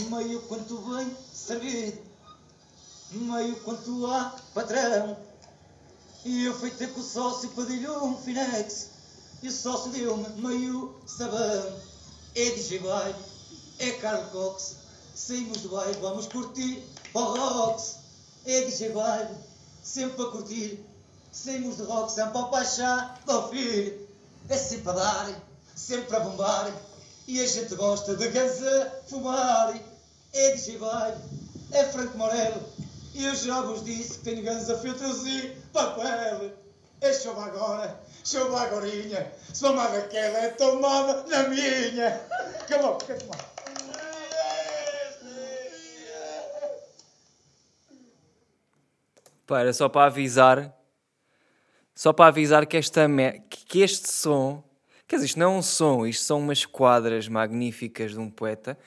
meio quanto bem servido, meio quanto há patrão. E eu fui ter com o sócio e pedi-lhe um Finex, e o sócio deu-me meio sabão. É DJ é Carl Cox, saímos do bairro, vamos curtir Rocks. É DJ Vibe, sempre a curtir, saímos do rock, sempre a paixar do filho. É sempre a dar, sempre a bombar, e a gente gosta de ganza fumar. É DJ Vibe, é Franco Morello, e eu já vos disse que tenho ganza filtros e papel. É chova agora, chova agorinha, se mamar aquela é tomada na minha. Acabou, quer tomar? Pá, era só para avisar. Só para avisar que, esta me- que este som. Quer dizer, isto não é um som, isto são umas quadras magníficas de um poeta.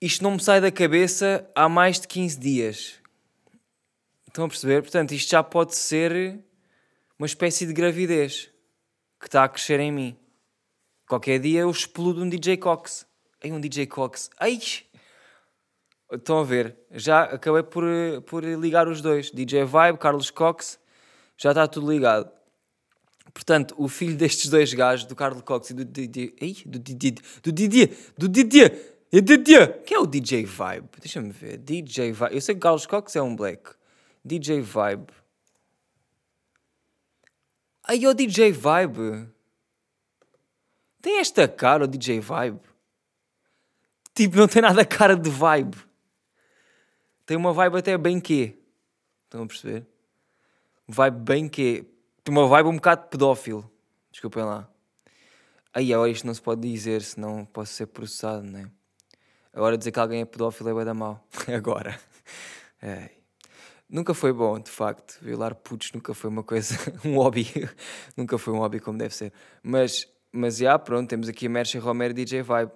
Isto não me sai da cabeça há mais de 15 dias. Estão a perceber? Portanto, isto já pode ser uma espécie de gravidez que está a crescer em mim. Qualquer dia eu explodo um DJ Cox. Ai, um DJ Cox. Ai! Estão a ver? Já acabei por, eh, por ligar os dois. DJ Vibe, Carlos Cox, já está tudo ligado. Portanto, o filho destes dois gajos, do Carlos Cox e do Didier. Ei, do Didier. Do Didier. Do Didier. É Didier. Quem é o DJ Vibe? Deixa-me ver. DJ Vibe. Eu sei que o Carlos Cox é um black. DJ Vibe. Aí, o DJ Vibe. Tem esta cara, o DJ Vibe. Tipo, não tem nada cara de vibe. Tem uma vibe até bem quê. Estão a perceber? Vibe bem quê. Tem uma vibe um bocado pedófilo. Desculpem lá. Aí, agora isto não se pode dizer, senão posso ser processado, não é? Agora dizer que alguém é pedófilo é bué da mal. Agora. Ai. Nunca foi bom, de facto. Violar putos nunca foi uma coisa, um hobby. nunca foi um hobby como deve ser. Mas, mas já, pronto, temos aqui a Mercha Romero DJ Vibe.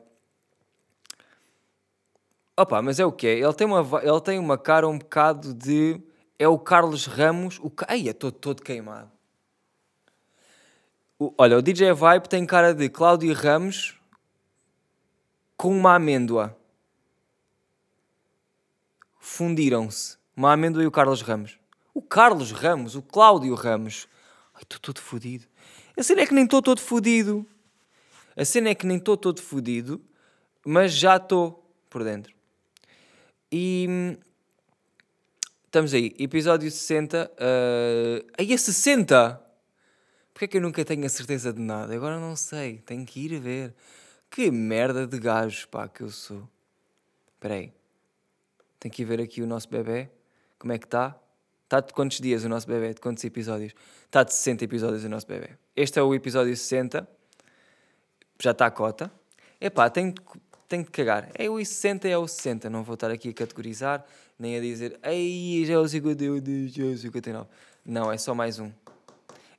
Opa, mas é o quê? Ele tem uma, ele tem uma cara um bocado de. É o Carlos Ramos. O... Ai, é todo, todo queimado. O- olha, o DJ Vibe tem cara de Cláudio Ramos com uma amêndoa. Fundiram-se. Uma amêndoa e o Carlos Ramos. O Carlos Ramos, o Cláudio Ramos. Ai, estou todo fodido. A cena é que nem estou todo fodido. A cena é que nem estou todo fodido, mas já estou por dentro. E hum, estamos aí, episódio 60. Uh... Aí é 60! Porquê é que eu nunca tenho a certeza de nada? Agora não sei, tenho que ir ver. Que merda de gajos, pá, que eu sou. Espera aí. Tenho que ir ver aqui o nosso bebê. Como é que está? Está de quantos dias o nosso bebê? De quantos episódios? Está de 60 episódios o nosso bebê. Este é o episódio 60. Já está a cota. Epá, tenho, tenho de cagar. É o 60 é o 60. Não vou estar aqui a categorizar, nem a dizer Ei, já é o 58, já é o 59. Não, é só mais um.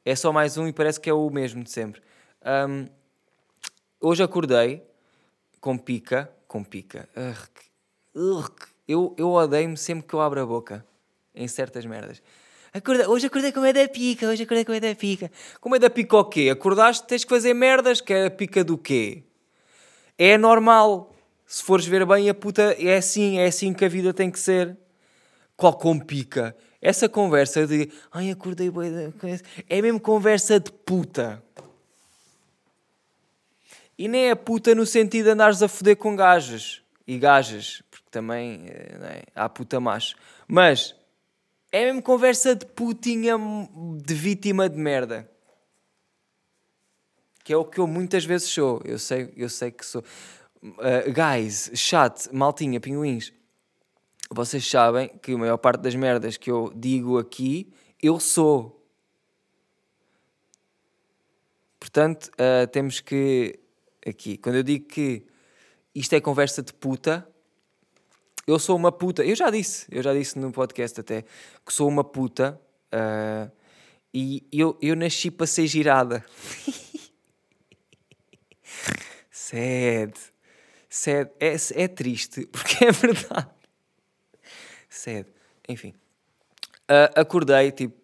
É só mais um e parece que é o mesmo de sempre. Ahm, hoje acordei com pica. Com pica. Eu, eu odeio-me sempre que eu abro a boca em certas merdas. Acordei- hoje acordei com medo da pica, hoje acordei com medo da pica. Com medo da pica o quê? Acordaste, tens que fazer merdas, que é a pica do quê? É normal. Se fores ver bem, a puta é assim, é assim que a vida tem que ser. Qual com pica? Essa conversa de ai, acordei coisa", é mesmo conversa de puta. E nem é puta no sentido de andares a foder com gajas e gajas, porque também eh, é? há puta macho. Mas é mesmo conversa de putinha de vítima de merda. Que é o que eu muitas vezes sou. Eu sei, eu sei que sou. Uh, guys, chat, maltinha, pinguins. Vocês sabem que a maior parte das merdas que eu digo aqui, eu sou. Portanto, uh, temos que. Aqui, quando eu digo que isto é conversa de puta, eu sou uma puta. Eu já disse, eu já disse no podcast até, que sou uma puta. uh, e eu, eu nasci para ser girada. Sad. Sad. É, é triste, porque é verdade. Enfim. Uh, acordei, tipo,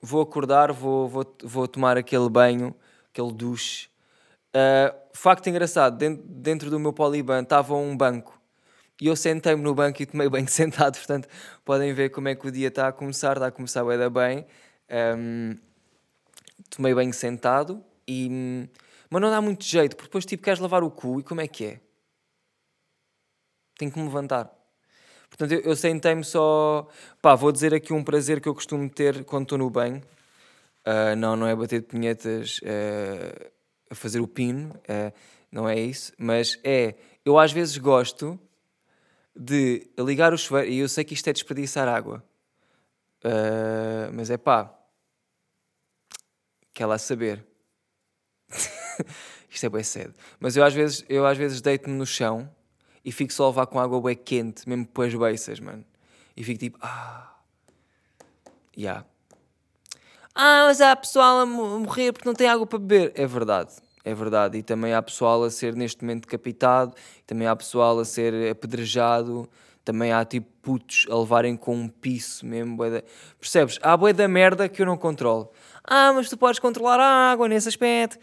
vou acordar, vou, vou, vou tomar aquele banho, aquele duche. Uh, facto engraçado, dentro, dentro do meu poliban estava um banco e eu sentei-me no banco e tomei banho sentado, portanto podem ver como é que o dia está a começar, está a começar bem, bem. Um, tomei banho sentado e... Mas não dá muito jeito, porque depois tipo queres lavar o cu e como é que é? Tenho que me levantar. Portanto, eu, eu sentei-me só... Pá, vou dizer aqui um prazer que eu costumo ter quando estou no banho. Uh, não, não é bater de punhetas uh, a fazer o pino, uh, não é isso. Mas é, eu às vezes gosto de ligar o chuveiro, e eu sei que isto é desperdiçar água. mas é pá, quer lá saber. isto é bem cedo. Mas eu às vezes, eu às vezes deito-me no chão e fico só a levar com água bem quente, mesmo com as beiças, mano. E fico tipo, ah. Yeah. Ah, mas há pessoal a morrer porque não tem água para beber. É verdade, é verdade. E também há pessoal a ser neste momento decapitado, também há pessoal a ser apedrejado, também há tipo putos a levarem com um piso mesmo. Bué Percebes? Há boia da merda que eu não controlo. Ah, mas tu podes controlar a água nesse aspecto.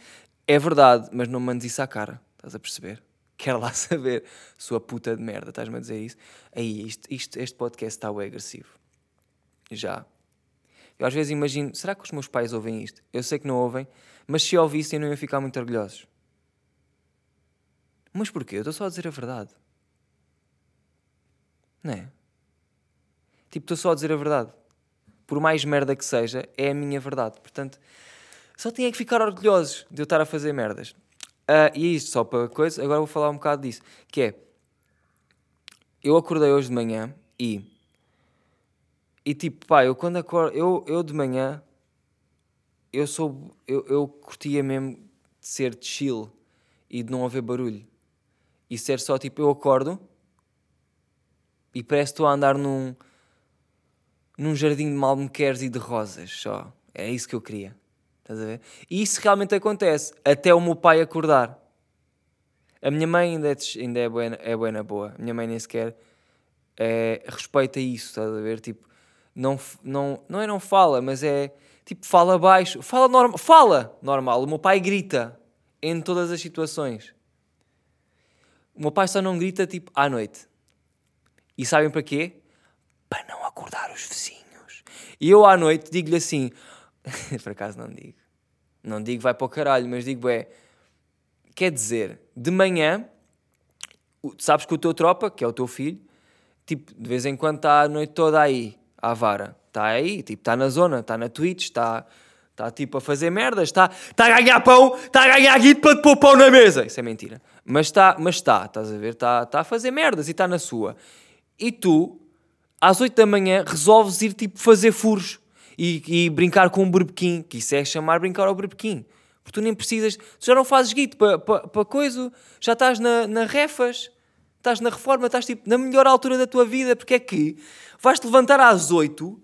É verdade, mas não mandes isso à cara. Estás a perceber? Quero lá saber, sua puta de merda, estás-me a dizer isso? Aí, isto, isto, este podcast está bem agressivo. Já. Eu às vezes imagino, será que os meus pais ouvem isto? Eu sei que não ouvem, mas se ouvissem não iam ficar muito orgulhosos. Mas porquê? Eu estou só a dizer a verdade. Não é? Tipo, estou só a dizer a verdade. Por mais merda que seja, é a minha verdade. Portanto, só tinha que ficar orgulhosos de eu estar a fazer merdas. Uh, e é isto, só para coisa, agora vou falar um bocado disso. Que é, eu acordei hoje de manhã e e tipo, pá, eu quando acordo, eu, eu de manhã, eu sou, eu, eu curtia mesmo de ser chill e de não haver barulho. E ser só tipo, eu acordo e parece que estou a andar num, num jardim de malmequeres e de rosas só. É isso que eu queria. Estás a ver? E isso realmente acontece até o meu pai acordar. A minha mãe ainda é, ainda é, buena, é buena boa. A minha mãe nem sequer é, respeita isso, estás a ver? Tipo, não, não, não é não fala, mas é tipo, fala baixo, fala normal, fala normal. O meu pai grita em todas as situações. O meu pai só não grita tipo à noite. E sabem para quê? Para não acordar os vizinhos. E eu à noite digo-lhe assim, por acaso não digo. Não digo vai para o caralho, mas digo é, quer dizer, de manhã, sabes que o teu tropa, que é o teu filho, tipo, de vez em quando está a noite toda aí à vara. Está aí, tipo, está na zona, está na Twitch, está está tipo a fazer merdas, está está a ganhar pão, está a ganhar guito para te pôr pão na mesa. Isso é mentira. Mas está, mas está, estás a ver? Está, está a fazer merdas e está na sua. E tu, às 8 da manhã, resolves ir tipo fazer furos e, e brincar com um berbequim, que isso é chamar brincar ao berbequim. Porque tu nem precisas, tu já não fazes guito para pa, pa coisa, já estás na, na refas, estás na reforma, estás tipo na melhor altura da tua vida, porque é que vais-te levantar às 8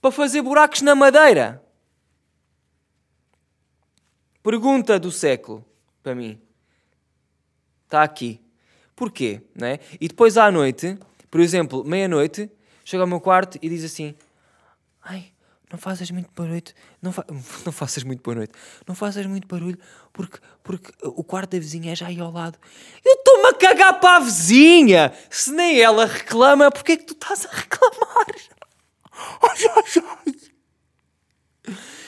para fazer buracos na madeira. Pergunta do século, para mim. Está aqui. Porquê? Não é? E depois à noite, por exemplo, meia-noite, chega ao meu quarto e diz assim: Ai, não faças muito barulho, não, fa não faças muito boa noite, não faças muito barulho porque, porque o quarto da vizinha é já aí ao lado. Eu estou-me a cagar para a vizinha! Se nem ela reclama, porquê é que tu estás a reclamar? Ai, ai, ai.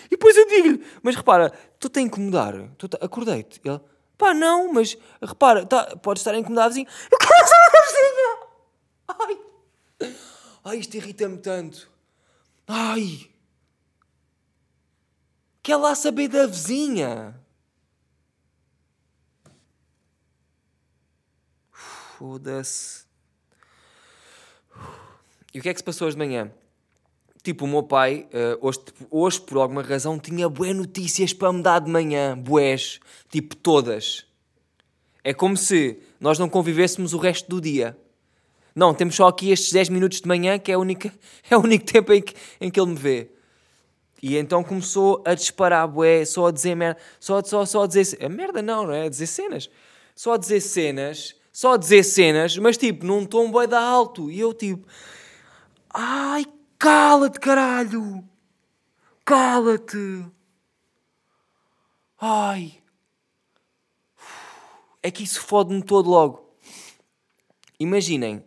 E depois eu digo-lhe, mas repara, tu te a incomodar, tu acordei-te. Ele, pá, não, mas repara, tá, podes estar a incomodar a vizinha. Eu quero a vizinha! Ai, ai isto irrita-me tanto. Ai! Quer lá saber da vizinha? Foda-se. E o que é que se passou hoje de manhã? Tipo, o meu pai, uh, hoje, hoje, por alguma razão, tinha boas notícias para me dar de manhã. Boés. Tipo, todas. É como se nós não convivêssemos o resto do dia. Não, temos só aqui estes 10 minutos de manhã, que é, a única, é o único tempo em que, em que ele me vê. E então começou a disparar, bué, só a dizer merda, só, só, só a dizer. A merda não, não é? A dizer cenas. Só a dizer cenas, só a dizer cenas, mas tipo, num tom bué da alto. E eu tipo. Ai, cala-te, caralho! Cala-te! Ai! É que isso fode-me todo logo. imaginem,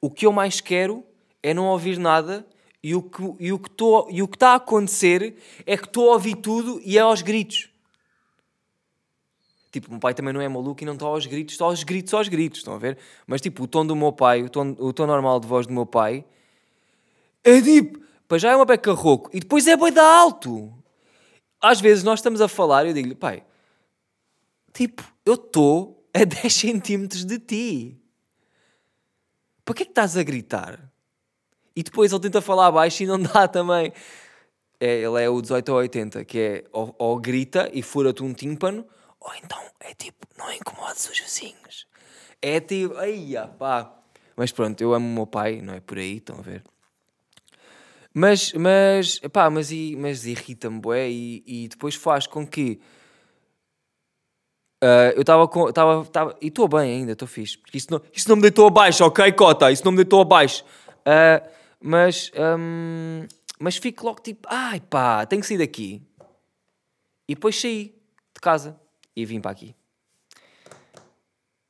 o que eu mais quero é não ouvir nada e o que e o que e o que está a acontecer é que estou a ouvir tudo e é aos gritos. Tipo, o meu pai também não é maluco e não está aos gritos, está aos gritos, aos gritos, estão a ver? Mas tipo, o tom do meu pai, o tom, o tom normal de voz do meu pai é tipo, para já é uma beca rouco e depois é boi da alto. Às vezes nós estamos a falar e eu digo-lhe, pai, tipo, eu estou a 10 centímetros de ti. Para que é que estás a gritar? E depois ele tenta falar baixo e não dá também. É, ele é o 18 ou 80, que é ou, ou grita e fura-te um tímpano, ou então é tipo, não incomodes os vizinhos. É tipo, ai pá. Mas pronto, eu amo o meu pai, não é por aí, estão a ver? Mas, mas, pá, mas, mas irrita-me, bué, e, e depois faz com que Uh, eu estava com. Tava, tava, e estou bem ainda, estou fixe. Porque isso não, isso não me deitou abaixo, ok, Cota? Isso não me deitou abaixo. Uh, mas. Um, mas fico logo tipo, ai pá, tenho que sair daqui. E depois saí de casa e vim para aqui.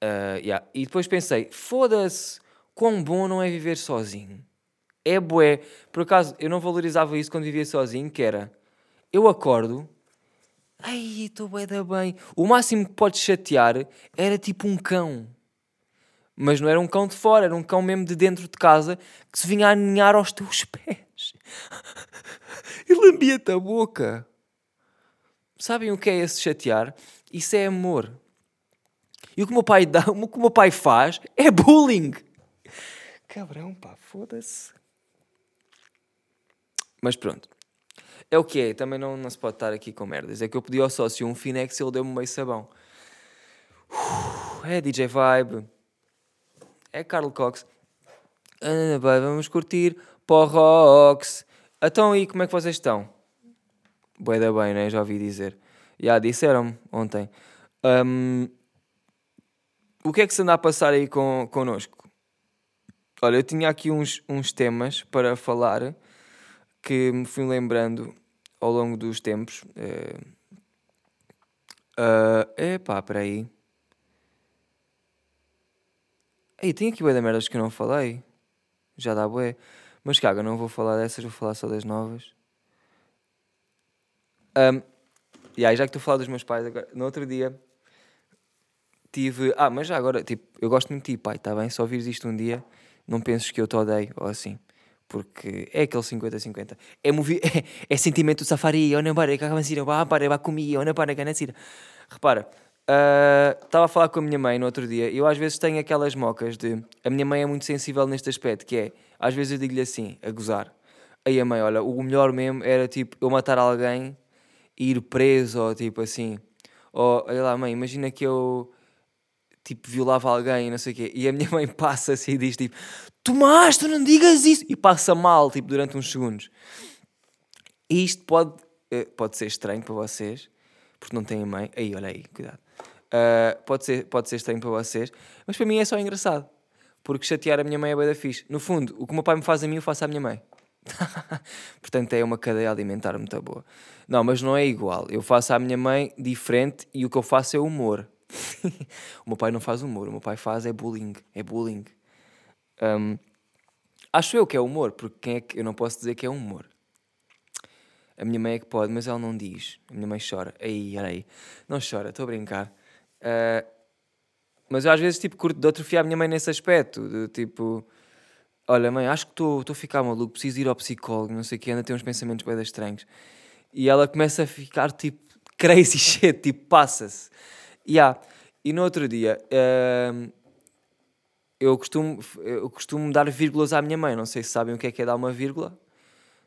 Uh, yeah. E depois pensei, foda-se, quão bom não é viver sozinho. É bué. Por acaso, eu não valorizava isso quando vivia sozinho, que era, eu acordo Ai, estou bem da bem. O máximo que podes chatear era tipo um cão. Mas não era um cão de fora, era um cão mesmo de dentro de casa que se vinha a aninhar aos teus pés. e lambia-te a boca. Sabem o que é esse chatear? Isso é amor. E o que o meu pai dá, o que o meu pai faz é bullying. Cabrão, pá, foda-se. Mas pronto. É o que é, também não, não se pode estar aqui com merdas. É que eu pedi ao sócio um Finex e ele deu-me meio sabão. é DJ Vibe. É Carl Cox. Ah, vamos curtir Porrox. Então aí, como é que vocês estão? Boa da bem, né? Já ouvi dizer. Já disseram-me ontem. Um, o que é que se anda a passar aí com, connosco? Olha, eu tinha aqui uns, uns temas para falar que me fui lembrando ao longo dos tempos. É uh, epá, peraí. Ei, tem aqui bué da merdas que eu não falei. Já dá bué. Mas caga, não vou falar dessas, vou falar só das novas. Um, e aí, já que estou a falar dos meus pais, agora, no outro dia tive. Ah, mas já agora, tipo, eu gosto muito de ti, pai, está bem? Só ouvires isto um dia, não penses que eu te odeio ou assim porque é aquele 50-50. É, movi é, é sentimento de safari, olha para que a vá para vai comigo, olha para que. Repara, estava uh, a falar com a minha mãe no outro dia e eu às vezes tenho aquelas mocas de. A minha mãe é muito sensível neste aspecto, que é, às vezes eu digo-lhe assim, a gozar. Aí a mãe, olha, o melhor mesmo era tipo eu matar alguém e ir preso, ou tipo assim. Ou, olha lá, mãe, imagina que eu tipo, violava alguém e não sei o quê. E a minha mãe passa-se e diz, tipo, Tomás, tu não digas isso! E passa mal, tipo, durante uns segundos. E isto pode, eh, pode ser estranho para vocês, porque não têm mãe. Aí, olha aí, cuidado. Uh, pode, ser, pode ser estranho para vocês, mas para mim é só engraçado. Porque chatear a minha mãe é bem da fixe. No fundo, o que o meu pai me faz a mim, eu faço à minha mãe. Portanto, é uma cadeia alimentar muito boa. Não, mas não é igual. Eu faço à minha mãe diferente e o que eu faço é humor. o meu pai não faz humor, o meu pai faz é bullying. É bullying. Um, acho eu que é humor, porque quem é que eu não posso dizer que é humor? A minha mãe é que pode, mas ela não diz. A minha mãe chora. Aí, aí. Não chora, estou a brincar. Uh, mas eu às vezes tipo, curto de atrofiar a minha mãe nesse aspecto. De, tipo, olha, mãe, acho que estou a ficar maluco, preciso ir ao psicólogo, não sei o que, anda a ter uns pensamentos bem estranhos. E ela começa a ficar tipo crazy shit, tipo, passa-se. Yeah. E no outro dia, uh, eu, costumo, eu costumo dar vírgulas à minha mãe. Não sei se sabem o que é que é dar uma vírgula.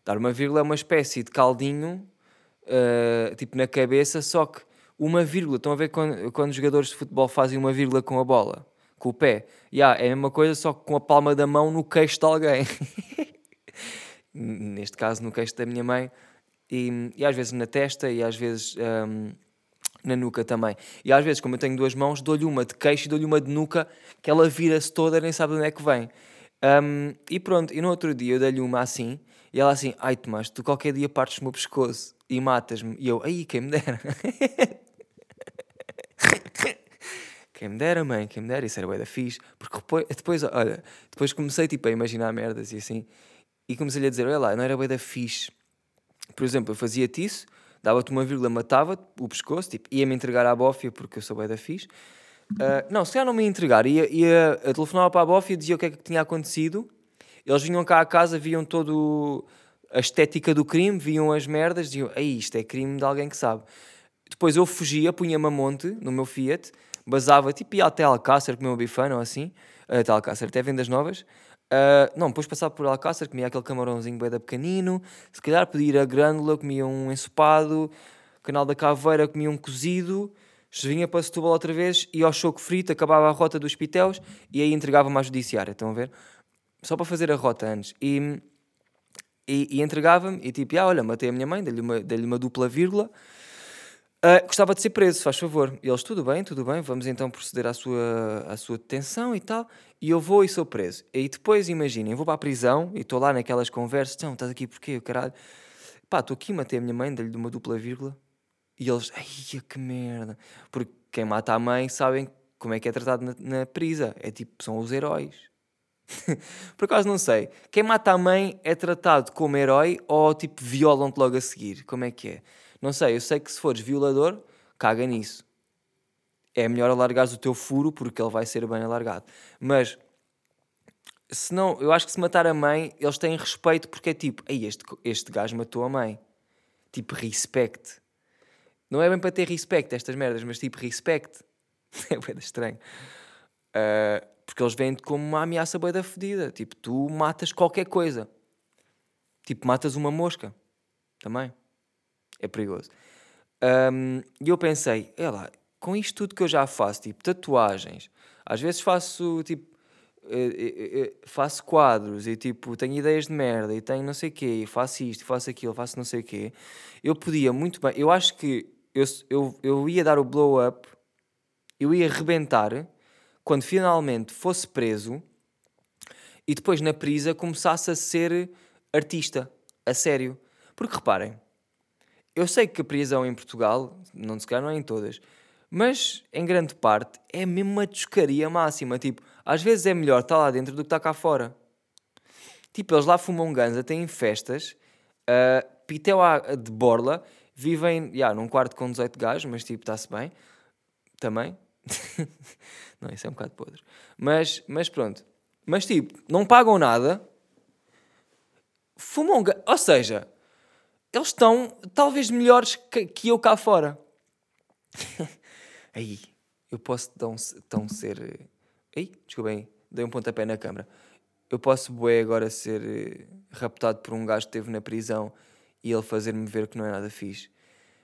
Dar uma vírgula é uma espécie de caldinho, uh, tipo na cabeça, só que uma vírgula. Estão a ver quando, quando os jogadores de futebol fazem uma vírgula com a bola, com o pé? Yeah, é a mesma coisa, só com a palma da mão no queixo de alguém. Neste caso, no queixo da minha mãe. E, e às vezes na testa, e às vezes. Um, na nuca também. E às vezes, como eu tenho duas mãos, dou-lhe uma de queixo e dou-lhe uma de nuca, que ela vira-se toda, nem sabe de onde é que vem. Um, e pronto, e no outro dia eu dei-lhe uma assim, e ela assim, ai Tomás, tu qualquer dia partes o pescoço e matas-me. E eu, aí, quem me dera. Quem me dera, mãe, quem me dera, isso era bué da fixe. Porque depois, olha, depois comecei tipo, a imaginar merdas e assim. E comecei-lhe a dizer, olha lá, não era bué da fixe. Por exemplo, eu fazia-te isso, dava-te uma vírgula, matava-te o pescoço, tipo, ia-me entregar à bófia porque eu sou bué da fixe. Uh, não, se calhar não me ia entregar, ia, ia, eu telefonava para a bófia, dizia o que é que tinha acontecido. Eles vinham cá à casa, viam todo a estética do crime, viam as merdas, diziam, isto é crime de alguém que sabe. Depois eu fugia, punha-me a monte no meu Fiat, basava, tipo, ia até Alcácer, comer uma bifana ou assim, até Alcácer, até vendas novas. Uh, não, depois passava por Alcácer, comia aquele camarãozinho bem pequenino, se calhar podia ir a Grândola, comia um ensopado, Canal da Caveira, comia um cozido, vinha para Setúbal outra vez, ia ao choco frito, acabava a rota dos Pitéus e aí entregava-me à judiciária, estão a ver? Só para fazer a rota antes. E, e, e entregava-me e tipo, ah, olha, matei a minha mãe, dei-lhe uma, dei uma dupla vírgula, Uh, gostava de ser preso, faz favor. E eles, tudo bem, tudo bem, vamos então proceder à sua, à sua detenção e tal. E eu vou e sou preso. E depois, imaginem, vou para a prisão e estou lá naquelas conversas, então, estás aqui porquê, caralho? Pá, estou aqui, matei a minha mãe, dei-lhe uma dupla vírgula. E eles, ai, que merda. Porque quem mata a mãe sabem como é que é tratado na, na prisa. É tipo, são os heróis. Por acaso não sei. Quem mata a mãe é tratado como herói ou tipo violam-te logo a seguir? Como é que é? Não sei, eu sei que se fores violador, caga nisso. É melhor alargares o teu furo porque ele vai ser bem alargado. Mas se não, eu acho que se matar a mãe, eles têm respeito porque é tipo, ei, este, este gajo matou a mãe. Tipo, respect. Não é bem para ter respect estas merdas, mas tipo, respect. é bem estranho. Uh, porque eles veem-te como uma ameaça bem da fedida. Tipo, tu matas qualquer coisa. Tipo, matas uma mosca. Também é perigoso. Um, e eu pensei, é lá, com isto tudo que eu já faço, tipo tatuagens, às vezes faço tipo. Eh, eh, eh, faço quadros e tipo tenho ideias de merda e tenho não sei o quê, faço isto, faço aquilo, faço não sei o quê. Eu podia muito bem, eu acho que eu, eu, eu ia dar o blow up, eu ia rebentar quando finalmente fosse preso e depois na prisa começasse a ser artista, a sério. Porque reparem, eu sei que a prisão em Portugal, não se calhar não é em todas, mas em grande parte é mesmo uma toscaria máxima. Tipo, às vezes é melhor estar lá dentro do que estar cá fora. Tipo, eles lá fumam ganza, têm festas, uh, pitel de borla, vivem, yeah, num quarto com 18 gajos, mas tipo, está-se bem. Também. não, isso é um bocado podre. Mas, mas pronto. Mas tipo, não pagam nada, fumam ganza. Ou seja, eles estão talvez melhores que, que eu cá fora. aí, eu posso tão, tão ser. Aí, desculpa aí, dei um pontapé na câmara. Eu posso, bué, agora ser eh, raptado por um gajo que esteve na prisão e ele fazer-me ver que não é nada fixe.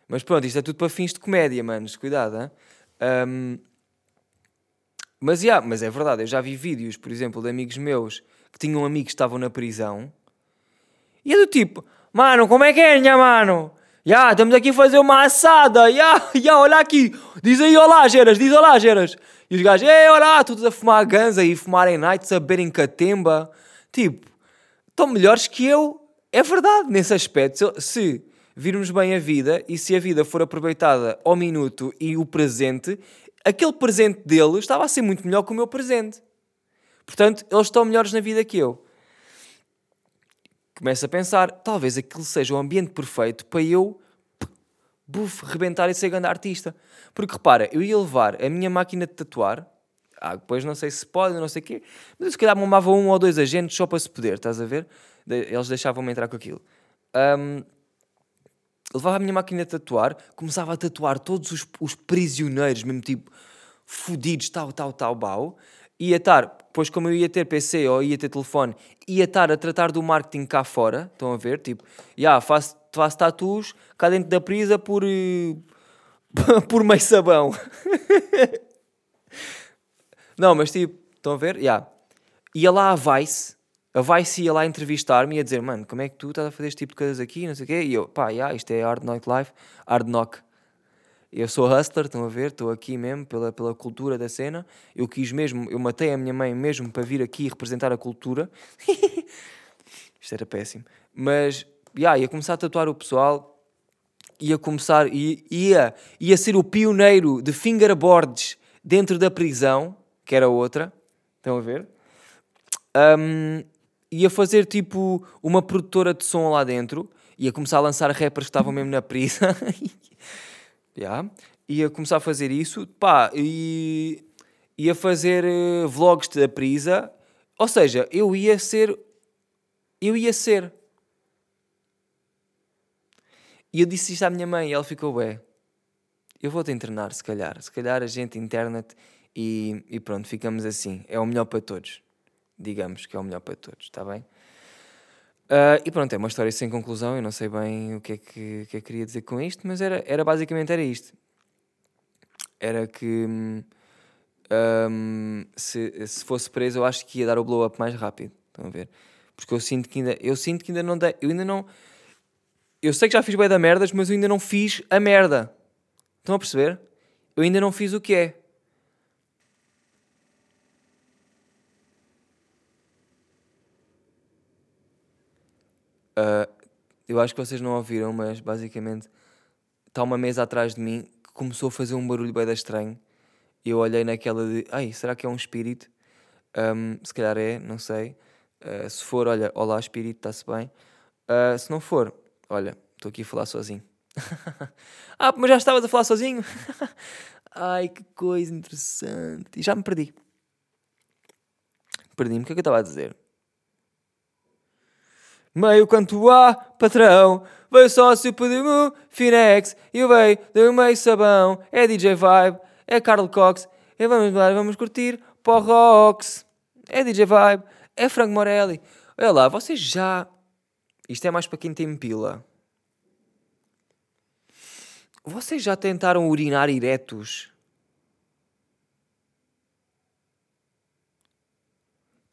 Mas pronto, isto é tudo para fins de comédia, manos, cuidado? Um, mas, yeah, mas é verdade, eu já vi vídeos, por exemplo, de amigos meus que tinham amigos que estavam na prisão e é do tipo, Mano, como é que é, minha mano? Já, estamos aqui a fazer uma assada. Já, já, olha aqui. Diz aí olá, Geras, diz olá, Geras. E os gajos, ei, olá, todos a fumar ganza e fumarem nights, a beberem catemba. Tipo, estão melhores que eu. É verdade, nesse aspecto. Se, virmos bem a vida e se a vida for aproveitada ao minuto e o presente, aquele presente deles estava a ser muito melhor que o meu presente. Portanto, eles estão melhores na vida que eu começo a pensar, talvez aquilo seja o ambiente perfeito para eu buf, rebentar e ser grande artista. Porque repara, eu ia levar a minha máquina de tatuar, ah, depois não sei se pode, não sei o quê, mas se calhar mamava um ou dois agentes só para se poder, estás a ver? Eles deixavam-me entrar com aquilo. Um, levava a minha máquina de tatuar, começava a tatuar todos os, os prisioneiros, mesmo tipo, fodidos, tal, tal, tal, bau ia estar, pois como eu ia ter PC ou ia ter telefone, ia estar a tratar do marketing cá fora, estão a ver? Tipo, já, yeah, faço, faço cá dentro da prisa por, uh, por meio sabão. não, mas tipo, estão a ver? Já. Yeah. Ia lá a Vice, a Vice ia lá entrevistar-me e ia dizer, mano, como é que tu estás a fazer este tipo de coisas aqui, não sei o quê? E eu, pá, yeah, isto é Hard Knock Life, Hard Knock eu sou hustler, estão a ver? Estou aqui mesmo pela, pela cultura da cena. Eu quis mesmo, eu matei a minha mãe mesmo para vir aqui representar a cultura. Isto era péssimo. Mas, yeah, ia começar a tatuar o pessoal, ia começar, ia, ia, ser o pioneiro de fingerboards dentro da prisão, que era outra. Estão a ver? Um, ia fazer tipo uma produtora de som lá dentro. Ia começar a lançar rappers que estavam mesmo na prisão. yeah. Ia começar a fazer isso. Pá, e ia fazer uh, vlogs da prisa. Ou seja, eu ia ser. Eu ia ser. E eu disse isto à minha mãe e ela ficou bem. Eu vou-te internar, se calhar. Se calhar a gente interna-te e, e pronto, ficamos assim. É o melhor para todos. Digamos que é o melhor para todos, está bem? Uh, e pronto, é uma história sem conclusão. Eu não sei bem o que é que, é que queria dizer com isto, mas era, era basicamente era isto. Era que um, se, se fosse preso, eu acho que ia dar o blow up mais rápido. Estão a ver? Porque eu sinto que ainda, eu sinto que ainda não dei, eu ainda não. Eu sei que já fiz bem da merdas, mas eu ainda não fiz a merda. Estão a perceber? Eu ainda não fiz o que é. Uh, eu acho que vocês não ouviram, mas basicamente está uma mesa atrás de mim que começou a fazer um barulho bem estranho. E eu olhei naquela de, ai, será que é um espírito? Um, se calhar é, não sei. Uh, se for, olha, olá espírito, está-se bem. Uh, se não for, olha, estou aqui a falar sozinho. ah, mas já estavas a falar sozinho? ai, que coisa interessante. E já me perdi. Perdi-me, o que é que eu estava a dizer? Meio quanto há, patrão, veio sócio, pediu-me Finex, e eu veio, deu meio sabão, é DJ Vibe, é Carl Cox, e vamos lá, vamos curtir Rocks, é DJ Vibe, é Frank Morelli. Olha lá, vocês já. Isto é mais para quem tem pila. Vocês já tentaram urinar eretos?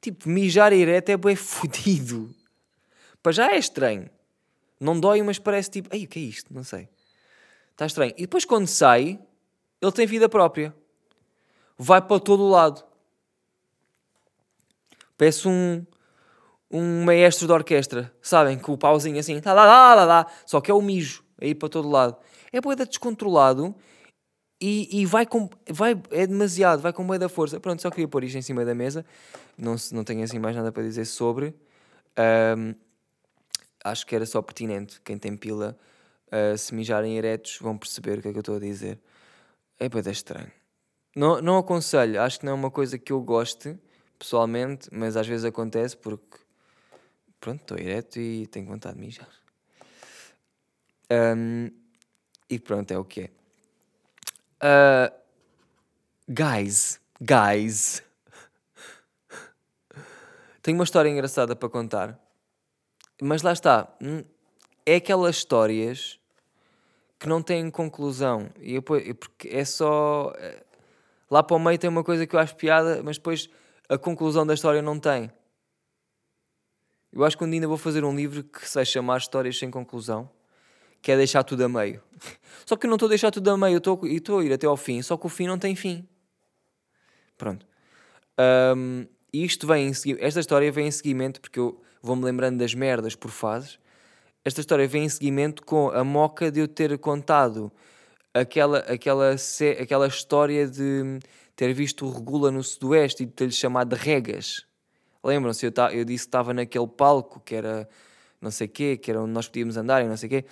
Tipo, mijar ereto é bem fodido. Para já é estranho. Não dói, mas parece tipo, ei, o que é isto? Não sei. Está estranho. E depois quando sai, ele tem vida própria. Vai para todo o lado. Parece um, um maestro de orquestra, sabem? Com o pauzinho assim, tá lá, lá, lá, lá. Só que é o mijo, aí para todo lado. É boeda descontrolado e, e vai com. Vai, é demasiado, vai com boeda força. Pronto, só queria pôr isto em cima da mesa. Não, não tenho assim mais nada para dizer sobre. Um, acho que era só pertinente. Quem tem pila, uh, se mijarem eretos, vão perceber o que é que eu estou a dizer. É bem estranho. Não, não aconselho, acho que não é uma coisa que eu goste, pessoalmente, mas às vezes acontece porque, pronto, estou ereto e tenho vontade de mijar. Um, e pronto, é o que é. Uh, guys, guys. Tenho uma história engraçada para contar mas lá está, hum, é aquelas histórias que não têm conclusão. E depois, porque é só. Eh, lá para o meio tem uma coisa que eu acho piada, mas depois a conclusão da história não tem. Eu acho que um dia ainda vou fazer um livro que se vai chamar Histórias Sem Conclusão, que é deixar tudo a meio. Só que eu não estou a deixar tudo a meio, eu estou a ir até ao fim, só que o fim não tem fim. Pronto. Um, isto vem em, esta história vem em seguimento, porque eu vou-me lembrando das merdas por fases. Esta história vem em seguimento com a moca de eu ter contado aquela, aquela, aquela história de ter visto o Regula no Sudoeste e de ter-lhe chamado de Regas. Lembram-se? Eu, eu disse que estava naquele palco que era não sei o quê, que era onde nós podíamos andar e não sei o quê.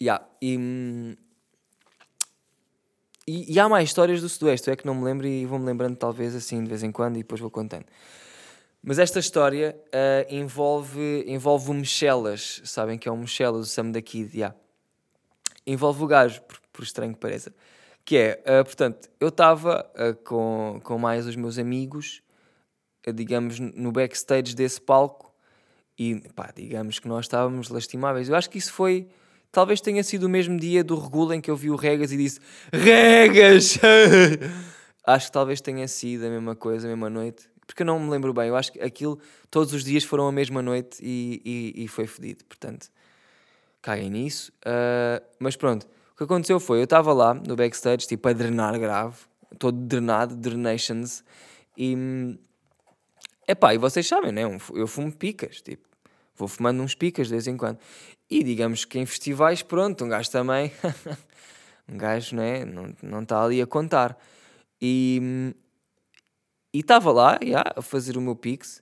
Yeah. E, e, e, há mais histórias do Sudoeste, é que não me lembro e vou-me lembrando talvez assim de vez em quando e depois vou contando. Mas esta história uh, envolve, envolve o Michelas, sabem que é o Michelas, o Sam da Kid, yeah. Envolve o gajo, por, por, estranho que pareça. Que é, uh, portanto, eu estava uh, com, com mais os meus amigos, digamos, no backstage desse palco, e pá, digamos que nós estávamos lastimáveis. Eu acho que isso foi, talvez tenha sido o mesmo dia do Regula em que eu vi o Regas e disse Regas! acho que talvez tenha sido a mesma coisa, a mesma noite porque eu não me lembro bem. Eu acho que aquilo, todos os dias foram a mesma noite e, e, e foi fedido. Portanto, caguem nisso. Uh, mas pronto, o que aconteceu foi: eu estava lá no backstage, tipo, a drenar grave, todo drenado, drenations, e. Epá, e vocês sabem, né? Eu fumo picas, tipo, vou fumando uns picas de vez em quando. E digamos que em festivais, pronto, um gajo também. um gajo, né? Não está ali a contar. E e estava lá, já, a fazer o meu Pix.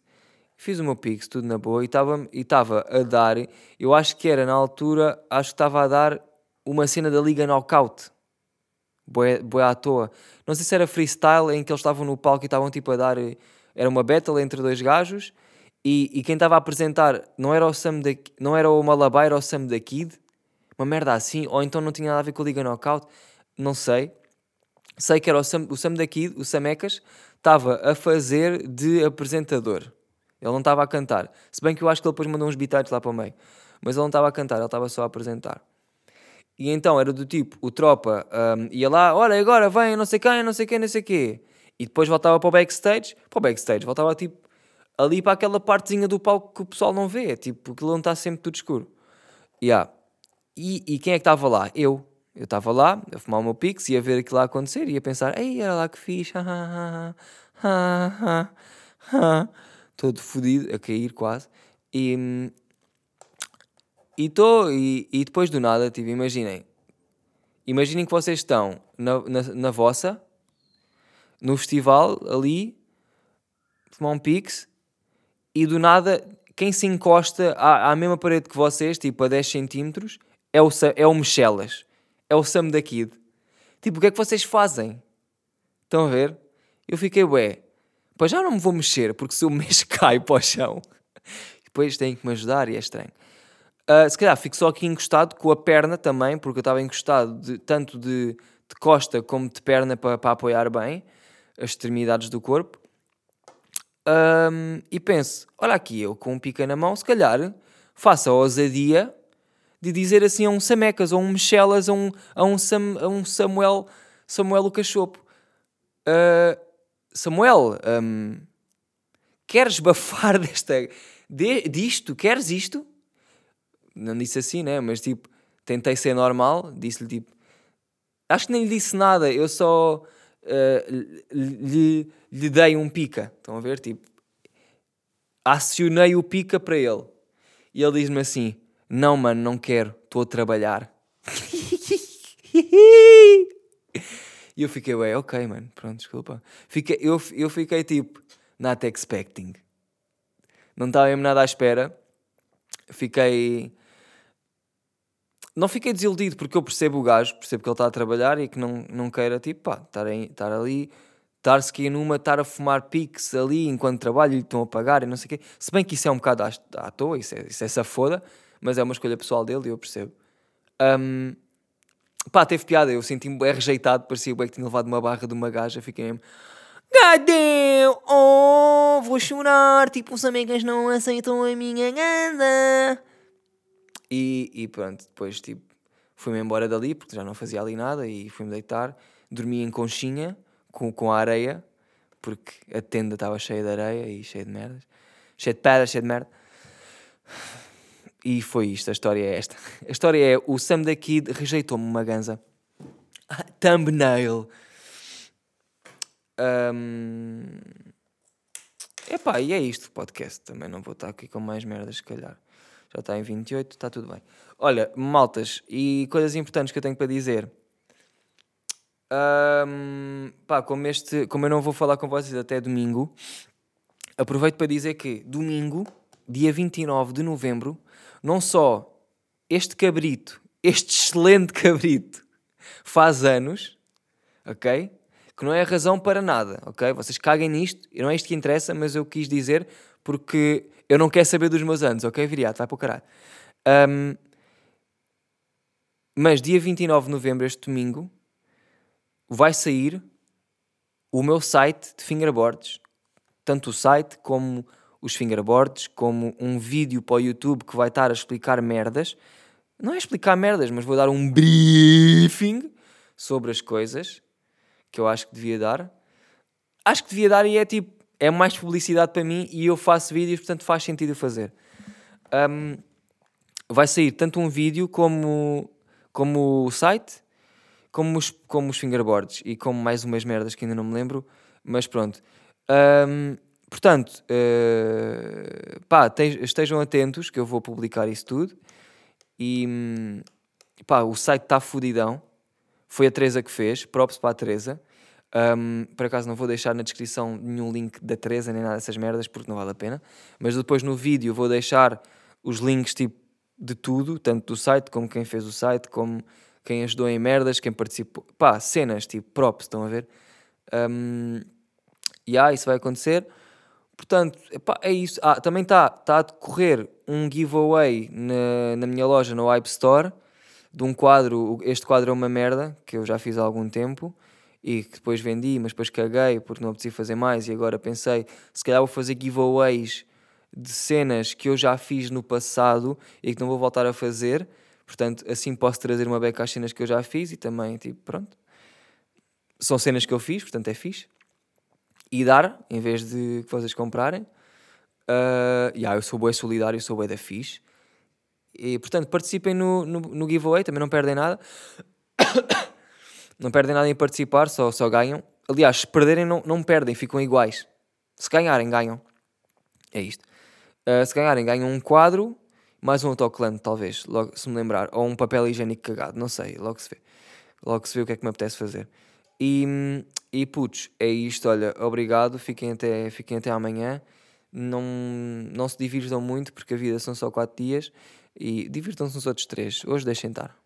Fiz o meu Pix, tudo na boa. E estava e a dar, eu acho que era na altura, acho que estava a dar uma cena da Liga Knockout. Boa à toa. Não sei se era freestyle em que eles estavam no palco e estavam tipo a dar. Era uma battle entre dois gajos. E, e quem estava a apresentar não era o Sam da, não era o Malabar, era o Sam da Kid. Uma merda assim. Ou então não tinha nada a ver com a Liga Knockout. Não sei. Sei que era o Sam, o Sam da Kid, o Samecas, estava a fazer de apresentador. Ele não estava a cantar. Se bem que eu acho que ele depois mandou uns bitites lá para o meio. Mas ele não estava a cantar, ele estava só a apresentar. E então era do tipo, o tropa um, ia lá, olha, agora vem, não sei quem, não sei quem, não sei quê. E depois voltava para o backstage, para o backstage, voltava tipo ali para aquela partezinha do palco que o pessoal não vê, tipo, aquilo não está sempre tudo escuro. Yeah. E, e quem é que estava lá? Eu. Eu estava lá, a fumar o meu pix, ia ver aquilo lá acontecer, ia pensar, ei, era lá que fiz, todo fodido, a cair quase. E, e, tô, e, e depois do nada, tipo, imaginem, imaginem que vocês estão na, na, na vossa, no festival, ali, fumar um pix, e do nada, quem se encosta à, à mesma parede que vocês, tipo a 10 centímetros, é o, é o Michelas é o Sam da Kid. Tipo, o que é que vocês fazem? Estão a ver? Eu fiquei, ué, pois já não me vou mexer, porque se eu mexo caio para o chão. Depois têm que me ajudar e é estranho. Uh, se calhar fico só aqui encostado com a perna também, porque eu estava encostado de, tanto de, de, costa como de perna para, para apoiar bem as extremidades do corpo. Um, e penso, olha aqui, eu com um pica na mão, se calhar faço a ousadia de dizer assim a um Samecas, ou um Michelas, a um, a um, Sam, a um Samuel, Samuel o Cachopo. Uh, Samuel, um, queres bafar desta, de, disto? Queres isto? Não disse assim, né? Mas tipo, tentei ser normal, disse-lhe tipo, acho que nem lhe disse nada, eu só uh, lhe, lhe dei um pica. Estão a ver? Tipo, acionei o pica para ele. E ele diz-me assim: não, mano, não quero, estou a trabalhar. e eu fiquei, ué, ok, mano, pronto, desculpa. Fiquei, eu, eu fiquei tipo, not expecting. Não estava mesmo nada à espera. Fiquei. Não fiquei desiludido porque eu percebo o gajo, percebo que ele está a trabalhar e que não, não queira, tipo, pá, estar, em, estar ali, estar-se aqui numa, estar a fumar piques ali enquanto trabalho e lhe estão a pagar e não sei o quê. Se bem que isso é um bocado à, à toa, isso é, isso é safoda mas é uma escolha pessoal dele e eu percebo. Um, pá, teve piada, eu senti-me bem rejeitado, parecia bem que tinha levado uma barra de uma gaja, fiquei mesmo. Damn, oh, vou chorar, tipo, os amigas não aceitam a minha ganda. E, e pronto, depois tipo, fui-me embora dali, porque já não fazia ali nada, e fui-me deitar, dormi em conchinha, com, com a areia, porque a tenda estava cheia de areia e cheia de merdas, cheia de pedras, cheia de merda. E foi isto, a história é esta. A história é: o Sam da Kid rejeitou-me uma ganza. thumbnail. Um... Epá, e é isto o podcast. Também não vou estar aqui com mais merdas, se calhar. Já está em 28, está tudo bem. Olha, maltas, e coisas importantes que eu tenho para dizer. Um, pá, como, este, como eu não vou falar com vocês até domingo, aproveito para dizer que domingo, dia 29 de novembro, não só este cabrito, este excelente cabrito, faz anos, ok? Que não é razão para nada, ok? Vocês caguem nisto, não é isto que interessa, mas eu quis dizer porque eu não quero saber dos meus anos, ok, viriato? Vai para o caralho. Um, mas dia 29 de novembro, este domingo, vai sair o meu site de fingerboards. Tanto o site como os fingerboards como um vídeo para o YouTube que vai estar a explicar merdas. Não é explicar merdas, mas vou dar um briefing sobre as coisas que eu acho que devia dar. Acho que devia dar e é tipo, é mais publicidade para mim e eu faço vídeos, portanto faz sentido fazer. Um, vai sair tanto um vídeo como, como o site, como os, como os fingerboards e como mais umas merdas que ainda não me lembro, mas pronto. Um, Portanto, uh, pá, estejam atentos que eu vou publicar isso tudo. E pá, o site está fodidão. Foi a Teresa que fez, props para a Teresa. Um, por acaso não vou deixar na descrição nenhum link da Teresa nem nada dessas merdas porque não vale a pena. Mas depois no vídeo vou deixar os links tipo de tudo, tanto do site como quem fez o site, como quem ajudou em merdas, quem participou. Pá, cenas tipo props, estão a ver? Um, e yeah, isso vai acontecer. Portanto, epá, é isso. Ah, também está tá a decorrer um giveaway na, na minha loja, no Hype Store, de um quadro. Este quadro é uma merda, que eu já fiz há algum tempo e que depois vendi, mas depois caguei porque não apetecia fazer mais. E agora pensei, se calhar vou fazer giveaways de cenas que eu já fiz no passado e que não vou voltar a fazer. Portanto, assim posso trazer uma beca às cenas que eu já fiz e também, tipo, pronto. São cenas que eu fiz, portanto é fixe e dar, em vez de que vocês comprarem. Uh, yeah, eu sou bem solidário, sou bem da fixe. E, portanto, participem no, no, no giveaway, também não perdem nada. não perdem nada em participar, só, só ganham. Aliás, se perderem, não, não perdem, ficam iguais. Se ganharem, ganham. É isto. Uh, se ganharem, ganham um quadro, mais um autocolante, talvez, logo, se me lembrar. Ou um papel higiênico cagado, não sei, logo se vê. Logo se vê o que é que me apetece fazer. E, e putz, é isto, olha, obrigado, fiquem até, fiquem até amanhã. Não, não se divirtam muito porque a vida são só 4 dias e divirtam-se nos outros 3. Hoje deixem estar.